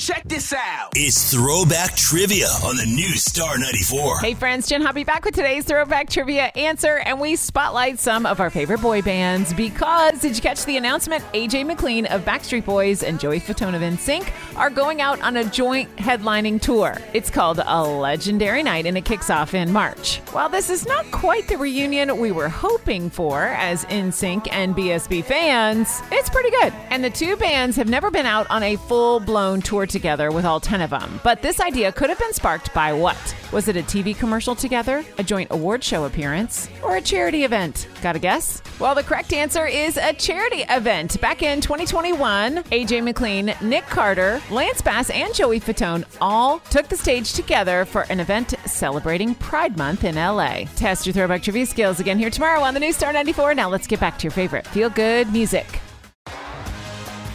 Check this out. It's Throwback Trivia on the new Star 94. Hey friends, Jen Hoppy back with today's Throwback Trivia answer, and we spotlight some of our favorite boy bands because did you catch the announcement? AJ McLean of Backstreet Boys and Joey Fatone of NSYNC are going out on a joint headlining tour. It's called A Legendary Night and it kicks off in March. While this is not quite the reunion we were hoping for as NSYNC and BSB fans, it's pretty good. And the two bands have never been out on a full-blown tour together with all 10 of them. But this idea could have been sparked by what? Was it a TV commercial together, a joint award show appearance, or a charity event? Got a guess? Well, the correct answer is a charity event. Back in 2021, AJ McLean, Nick Carter, Lance Bass, and Joey Fatone all took the stage together for an event celebrating Pride Month in LA. Test your throwback trivia skills again here tomorrow on the new Star 94. Now let's get back to your favorite feel good music.